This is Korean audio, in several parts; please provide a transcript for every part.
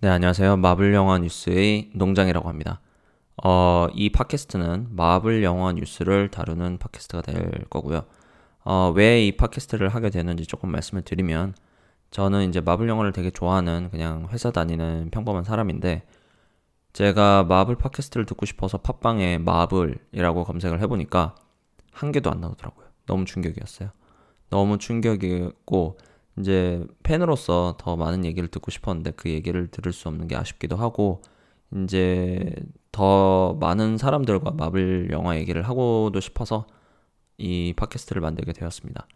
네, 안녕하세요. 마블 영화 뉴스의 농장이라고 합니다. 어, 이 팟캐스트는 마블 영화 뉴스를 다루는 팟캐스트가 될 거고요. 어, 왜 이 팟캐스트를 하게 되는지 조금 말씀을 드리면, 저는 이제 마블 영화를 되게 좋아하는 그냥 회사 다니는 평범한 사람인데, 제가 마블 팟캐스트를 듣고 싶어서 팟빵에 마블이라고 검색을 해보니까 한 개도 안 나오더라고요. 너무 충격이었어요. 너무 충격이었고, 이제 팬으로서 더 많은 얘기를 듣고 싶었는데 그 얘기를 들을 수 없는 게 아쉽기도 하고 이제 더 많은 사람들과 마블 영화 얘기를 하고도 싶어서 이 팟캐스트를 만들게 되었습니다.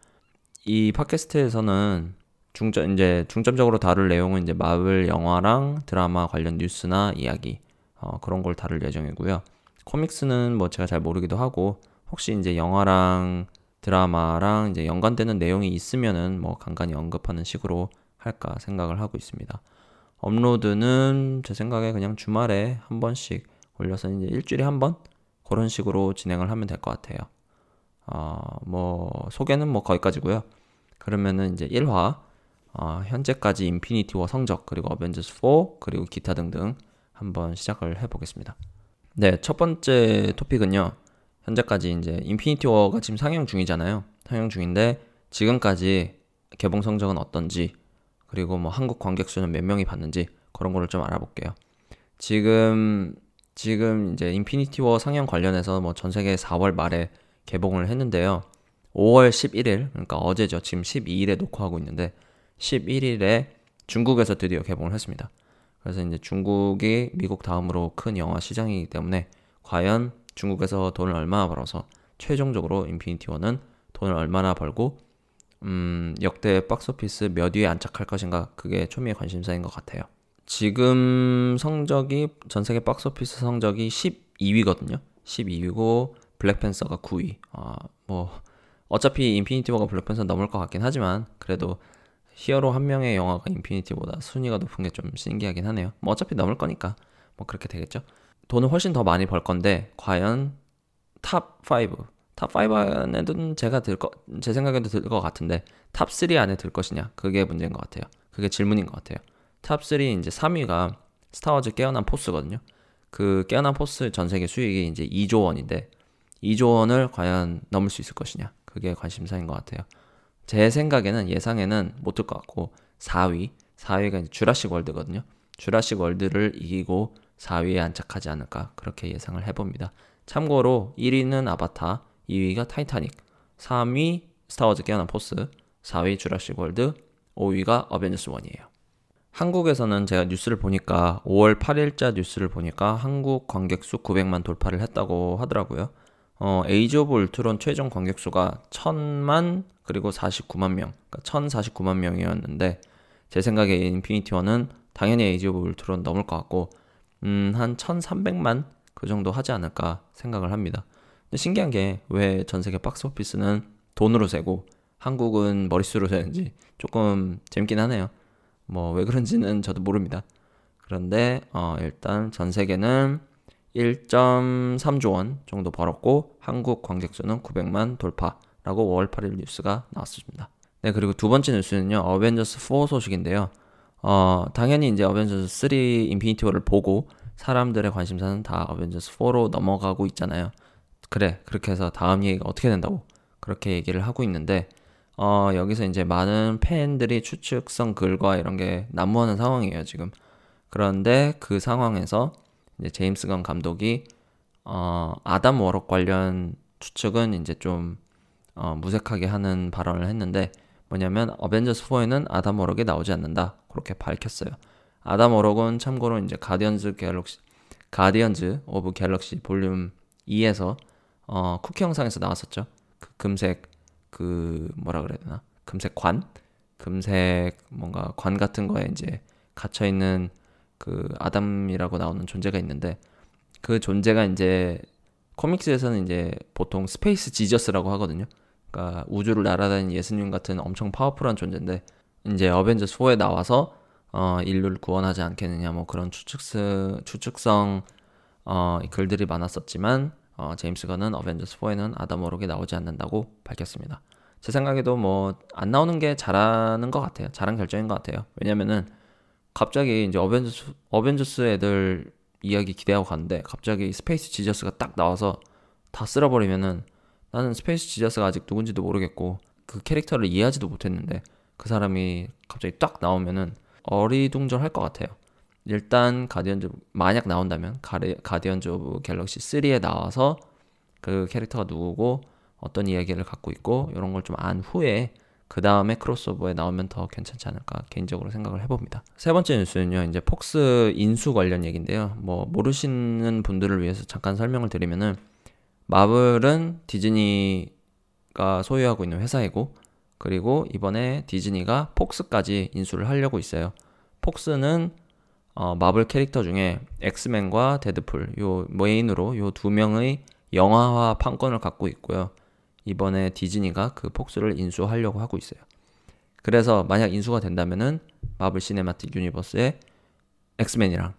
이 팟캐스트에서는 중점 이제 중점적으로 다룰 내용은 이제 마블 영화랑 드라마 관련 뉴스나 이야기 어, 그런 걸 다룰 예정이고요. 코믹스는 뭐 제가 잘 모르기도 하고 혹시 이제 영화랑 드라마랑 이제 연관되는 내용이 있으면은 뭐 간간히 언급하는 식으로 할까 생각을 하고 있습니다. 업로드는 제 생각에 그냥 주말에 한 번씩 올려서 이제 일주일에 한 번 그런 식으로 진행을 하면 될 것 같아요. 어, 뭐 소개는 뭐 거기까지고요. 그러면은 이제 1화 어, 현재까지 인피니티 워 성적 그리고 어벤져스 4 그리고 기타 등등 한번 시작을 해 보겠습니다. 네, 첫 번째 토픽은요. 현재까지 이제 인피니티 워가 지금 상영 중이잖아요. 상영 중인데 지금까지 개봉 성적은 어떤지 그리고 뭐 한국 관객 수는 몇 명이 봤는지 그런 거를 좀 알아볼게요. 지금 지금 이제 인피니티 워 상영 관련해서 뭐 전 세계 4월 말에 개봉을 했는데요. 5월 11일 그러니까 어제죠. 지금 12일에 녹화하고 있는데 11일에 중국에서 드디어 개봉을 했습니다. 그래서 이제 중국이 미국 다음으로 큰 영화 시장이기 때문에 과연 중국에서 돈을 얼마나 벌어서 최종적으로 인피니티 워는 돈을 얼마나 벌고 음, 역대 박스오피스 몇 위에 안착할 것인가 그게 초미의 관심사인 것 같아요. 지금 성적이 전 세계 박스오피스 성적이 12위거든요. 12위고 블랙팬서가 9위. 아, 뭐 어차피 인피니티 워가 블랙팬서 넘을 것 같긴 하지만 그래도 히어로 한 명의 영화가 인피니티보다 순위가 높은 게 좀 신기하긴 하네요. 뭐 어차피 넘을 거니까 뭐 그렇게 되겠죠. 돈을 훨씬 더 많이 벌 건데 과연 top 5, top 5 안에는 제가 들 거, 제 생각에도 들 것 같은데 top 3 안에 들 것이냐 그게 문제인 것 같아요. 그게 질문인 것 같아요. top 3 이제 3위가 스타워즈 깨어난 포스거든요. 그 깨어난 포스 전 세계 수익이 이제 2조 원인데 2조 원을 과연 넘을 수 있을 것이냐 그게 관심사인 것 같아요. 제 생각에는 예상에는 못 들 것 같고 4위 4위가 이제 주라식 월드거든요. 주라식 월드를 이기고 4위에 안착하지 않을까 그렇게 예상을 해봅니다. 참고로 1위는 아바타, 2위가 타이타닉, 3위 스타워즈 깨어난 포스, 4위 주라식 월드, 5위가 어벤져스 1이에요. 한국에서는 제가 뉴스를 보니까 5월 8일자 뉴스를 보니까 한국 관객 수 900만 돌파를 했다고 하더라고요. 어, 에이지 오브 울트론 최종 관객 수가 1000만 그리고 49만 명, 그러니까 1049만 명이었는데 제 생각에 인피니티 워는 당연히 에이지 오브 울트론 넘을 것 같고 음, 한 1,300만 그 정도 하지 않을까 생각을 합니다. 근데 신기한 게 왜 전 세계 박스 오피스는 돈으로 세고 한국은 머릿수로 세는지 조금 재밌긴 하네요. 뭐 왜 그런지는 저도 모릅니다. 그런데 어, 일단 전 세계는 1.3조 원 정도 벌었고 한국 관객 수는 900만 돌파라고 5월 8일 뉴스가 나왔습니다. 네, 그리고 두 번째 뉴스는요. 어벤져스 4 소식인데요. 어, 당연히 이제 어벤져스 3 인피니티 워를 보고 사람들의 관심사는 다 어벤져스 4로 넘어가고 있잖아요. 그래, 그렇게 해서 다음 얘기가 어떻게 된다고 그렇게 얘기를 하고 있는데 어, 여기서 이제 많은 팬들이 추측성 글과 이런 게 난무하는 상황이에요, 지금. 그런데 그 상황에서 이제 제임스 건 감독이 어, 아담 워록 관련 추측은 이제 좀 어, 무색하게 하는 발언을 했는데 뭐냐면 어벤져스 4에는 아담 워록이 나오지 않는다. 그렇게 밝혔어요. 아담 워록은 참고로 이제 가디언즈 갤럭시 가디언즈 오브 갤럭시 볼륨 2에서 어, 쿠키 영상에서 나왔었죠. 그 금색 그 뭐라 그래야 되나? 금색 관? 금색 뭔가 관 같은 거에 이제 갇혀 있는 그 아담이라고 나오는 존재가 있는데 그 존재가 이제 코믹스에서는 이제 보통 Space Jesus라고 하거든요. 그러니까 우주를 날아다니는 예수님 같은 엄청 파워풀한 존재인데 이제 어벤져스 4에 나와서 어, 인류를 구원하지 않겠느냐 뭐 그런 추측스, 추측성 어, 글들이 많았었지만 어, 제임스 건은 어벤져스 4에는 아담 워록이 나오지 않는다고 밝혔습니다. 제 생각에도 뭐 안 나오는 게 잘하는 것 같아요. 잘한 결정인 것 같아요. 왜냐면은 갑자기 이제 어벤져스 어벤져스 애들 이야기 기대하고 갔는데 갑자기 Space Jesus가 딱 나와서 다 쓸어버리면은 나는 Space Jesus가 아직 누군지도 모르겠고 그 캐릭터를 이해하지도 못했는데 그 사람이 갑자기 딱 나오면은 어리둥절할 것 같아요. 일단 가디언즈 만약 나온다면 가리, 가디언즈 오브 갤럭시 3에 나와서 그 캐릭터가 누구고 어떤 이야기를 갖고 있고 이런 걸 좀 안 후에 그 다음에 크로스오버에 나오면 더 괜찮지 않을까 개인적으로 생각을 해봅니다. 세 번째 뉴스는요, 이제 폭스 인수 관련 얘기인데요. 뭐 모르시는 분들을 위해서 잠깐 설명을 드리면은 마블은 디즈니가 소유하고 있는 회사이고 그리고 이번에 디즈니가 폭스까지 인수를 하려고 있어요. 폭스는 어, 마블 캐릭터 중에 엑스맨과 데드풀 요 메인으로 요 두 명의 영화화 판권을 갖고 있고요. 이번에 디즈니가 그 폭스를 인수하려고 하고 있어요. 그래서 만약 인수가 된다면은 마블 시네마틱 유니버스에 엑스맨이랑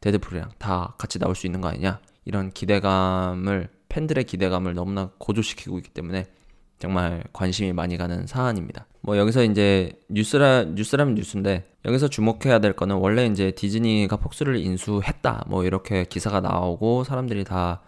데드풀이랑 다 같이 나올 수 있는 거 아니냐 이런 기대감을 팬들의 기대감을 너무나 고조시키고 있기 때문에 정말 관심이 많이 가는 사안입니다. 뭐 여기서 이제 뉴스라 뉴스라면 뉴스인데 여기서 주목해야 될 거는 원래 이제 디즈니가 폭스를 인수했다 뭐 이렇게 기사가 나오고 사람들이 다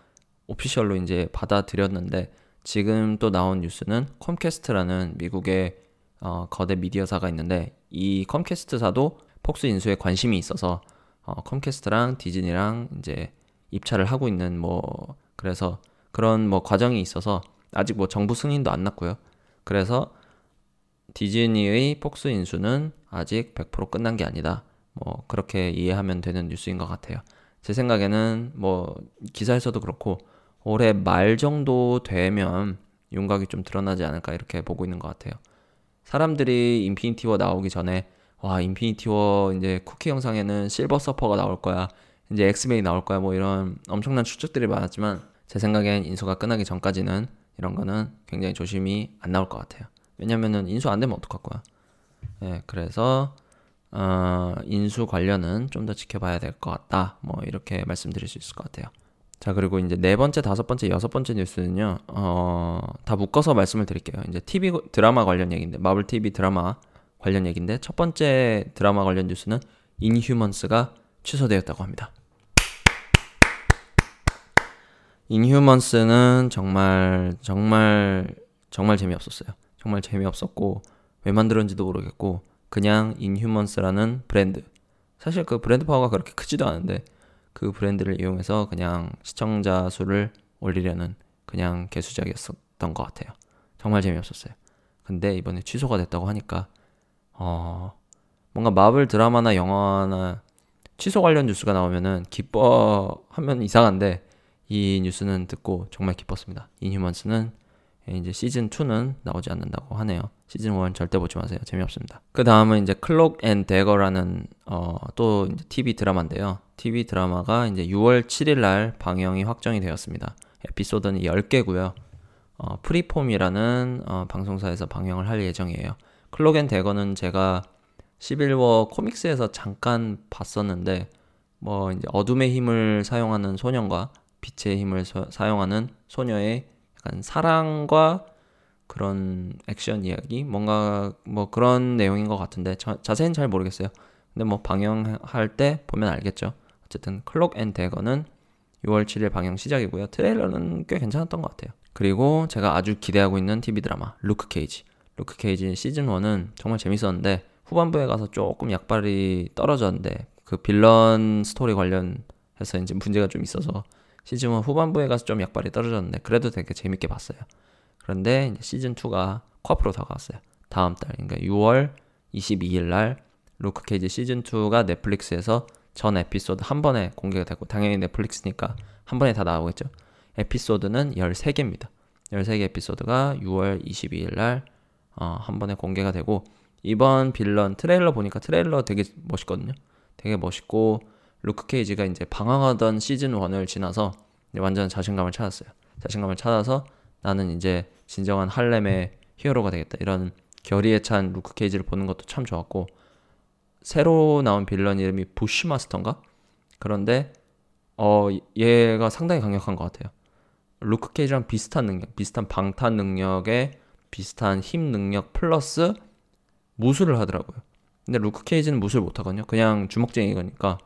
official로 이제 받아들였는데 지금 또 나온 뉴스는 컴캐스트라는 미국의 어, 거대 미디어사가 있는데 이 컴캐스트사도 폭스 인수에 관심이 있어서 어, 컴캐스트랑 디즈니랑 이제 입찰을 하고 있는 뭐 그래서 그런 뭐 과정이 있어서 아직 뭐 정부 승인도 안 났고요. 그래서 디즈니의 폭스 인수는 아직 100% 끝난 게 아니다. 뭐 그렇게 이해하면 되는 뉴스인 것 같아요. 제 생각에는 뭐 기사에서도 그렇고 올해 말 정도 되면 윤곽이 좀 드러나지 않을까 이렇게 보고 있는 것 같아요. 사람들이 인피니티 워 나오기 전에 와 인피니티 워 이제 쿠키 영상에는 실버 서퍼가 나올 거야 이제 엑스맨이 나올 거야 뭐 이런 엄청난 추측들이 많았지만 제 생각엔 인수가 끝나기 전까지는 이런 거는 굉장히 조심히 안 나올 것 같아요. 왜냐면은 인수 안 되면 어떡할 거야. 예, 네, 그래서 어, 인수 관련은 좀 더 지켜봐야 될 것 같다. 뭐 이렇게 말씀드릴 수 있을 것 같아요. 자, 그리고 이제 네 번째, 다섯 번째, 여섯 번째 뉴스는요, 어, 다 묶어서 말씀을 드릴게요. 이제 TV 드라마 관련 얘기인데, 마블 TV 드라마 관련 얘기인데, 첫 번째 드라마 관련 뉴스는 인휴먼스가 취소되었다고 합니다. 인휴먼스는 정말, 정말, 정말 재미없었어요. 정말 재미없었고, 왜 만들었는지도 모르겠고, 그냥 인휴먼스라는 브랜드. 사실 그 브랜드 파워가 그렇게 크지도 않은데, 그 브랜드를 이용해서 그냥 시청자 수를 올리려는 그냥 개수작이었던 것 같아요. 정말 재미없었어요. 근데 이번에 취소가 됐다고 하니까 어 뭔가 마블 드라마나 영화나 취소 관련 뉴스가 나오면은 기뻐하면 이상한데 이 뉴스는 듣고 정말 기뻤습니다. 인휴먼스는 이제 시즌 2는 나오지 않는다고 하네요. 시즌 1 절대 보지 마세요. 재미없습니다. 그 다음은 이제 Cloak and Dagger라는 어, 또 TV 드라마인데요. TV 드라마가 이제 6월 7일 날 방영이 확정이 되었습니다. 에피소드는 10개고요. 어, 프리폼이라는 어, 방송사에서 방영을 할 예정이에요. Cloak and Dagger는 제가 11워 코믹스에서 잠깐 봤었는데 뭐 이제 어둠의 힘을 사용하는 소년과 빛의 힘을 서, 사용하는 소녀의 약간 사랑과 그런 액션 이야기 뭔가 뭐 그런 내용인 것 같은데 자, 자세히는 잘 모르겠어요. 근데 뭐 방영할 때 보면 알겠죠. 어쨌든 Cloak and Dagger는 6월 7일 방영 시작이고요. 트레일러는 꽤 괜찮았던 것 같아요. 그리고 제가 아주 기대하고 있는 TV 드라마 루크 케이지. 루크 케이지 시즌 1은 정말 재밌었는데 후반부에 가서 조금 약발이 떨어졌는데 그 빌런 스토리 관련해서 이제 문제가 좀 있어서 시즌 1 후반부에 가서 좀 약발이 떨어졌는데 그래도 되게 재밌게 봤어요. 그런데 시즌 2가 코앞으로 다가왔어요. 다음 달 그러니까 6월 22일 날 루크 케이지 시즌 2가 넷플릭스에서 전 에피소드 한 번에 공개가 되고 당연히 넷플릭스니까 한 번에 다 나오겠죠. 에피소드는 13개입니다. 13개 에피소드가 6월 22일 날 어, 한 번에 공개가 되고 이번 빌런 트레일러 보니까 트레일러 되게 멋있거든요. 되게 멋있고 루크 케이지가 이제 방황하던 시즌 1을 지나서 완전 자신감을 찾았어요. 자신감을 찾아서 나는 이제 진정한 할렘의 히어로가 되겠다. 이런 결의에 찬 루크 케이지를 보는 것도 참 좋았고 새로 나온 빌런 이름이 부시마스터인가? 그런데 어 얘가 상당히 강력한 것 같아요. 루크 케이지랑 비슷한 능력, 비슷한 방탄 능력에 비슷한 힘 능력 플러스 무술을 하더라고요. 근데 루크 케이지는 무술 못하거든요. 그냥 주먹쟁이니까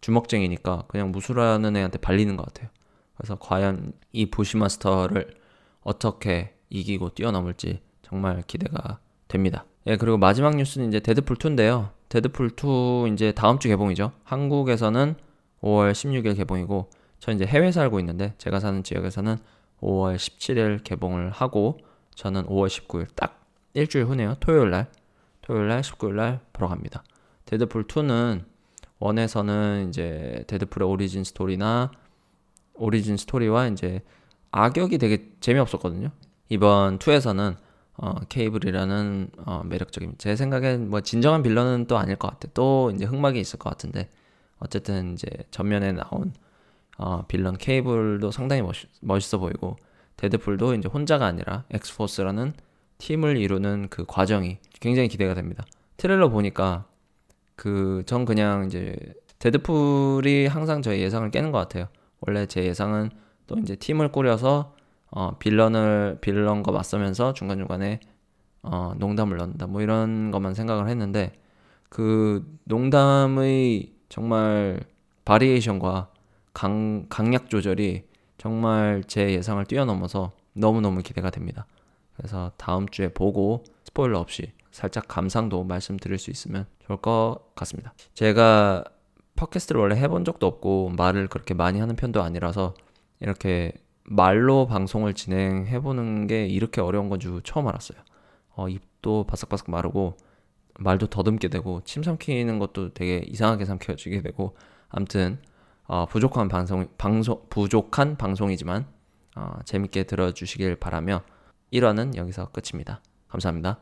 주먹쟁이니까 그냥 무술하는 애한테 발리는 것 같아요. 그래서 과연 이 부시마스터를 어떻게 이기고 뛰어넘을지 정말 기대가 됩니다. 예, 그리고 마지막 뉴스는 이제 데드풀 2인데요. 데드풀 2 이제 다음 주 개봉이죠. 한국에서는 5월 16일 개봉이고 저 이제 해외 살고 있는데 제가 사는 지역에서는 5월 17일 개봉을 하고 저는 5월 19일 딱 일주일 후네요. 토요일 날. 토요일 날 19일 날 보러 갑니다. 데드풀 2는 one에서는 이제 데드풀의 origin 스토리나 origin 스토리와 이제 악역이 되게 재미없었거든요. 이번 2에서는 어, 케이블이라는 어, 매력적인 제 생각엔 뭐 진정한 villain은 또 아닐 것 같아. 또 이제 흑막이 있을 것 같은데 어쨌든 이제 전면에 나온 어, 빌런 케이블도 상당히 멋있, 멋있어 보이고 데드풀도 이제 혼자가 아니라 엑스포스라는 팀을 이루는 그 과정이 굉장히 기대가 됩니다. 트레일러 보니까 그 전 그냥 이제 데드풀이 항상 저의 예상을 깨는 것 같아요. 원래 제 예상은 또 이제 팀을 꾸려서 어, villain을 villain과 맞서면서 중간 중간에 어, 농담을 넣는다 뭐 이런 것만 생각을 했는데 그 농담의 정말 바리에이션과 강, 강약 조절이 정말 제 예상을 뛰어넘어서 너무너무 기대가 됩니다. 그래서 다음 주에 보고 스포일러 없이 살짝 감상도 말씀드릴 수 있으면 좋을 것 같습니다. 제가 팟캐스트를 원래 해본 적도 없고 말을 그렇게 많이 하는 편도 아니라서 이렇게 말로 방송을 진행해보는 게 이렇게 어려운 건줄 처음 알았어요. 어, 입도 바삭바삭 마르고 말도 더듬게 되고 침 삼키는 것도 되게 이상하게 삼켜지게 되고 아무튼 어, 부족한 방송 방송 부족한 방송이지만 어, 재밌게 들어주시길 바라며 1화는 여기서 끝입니다. 감사합니다.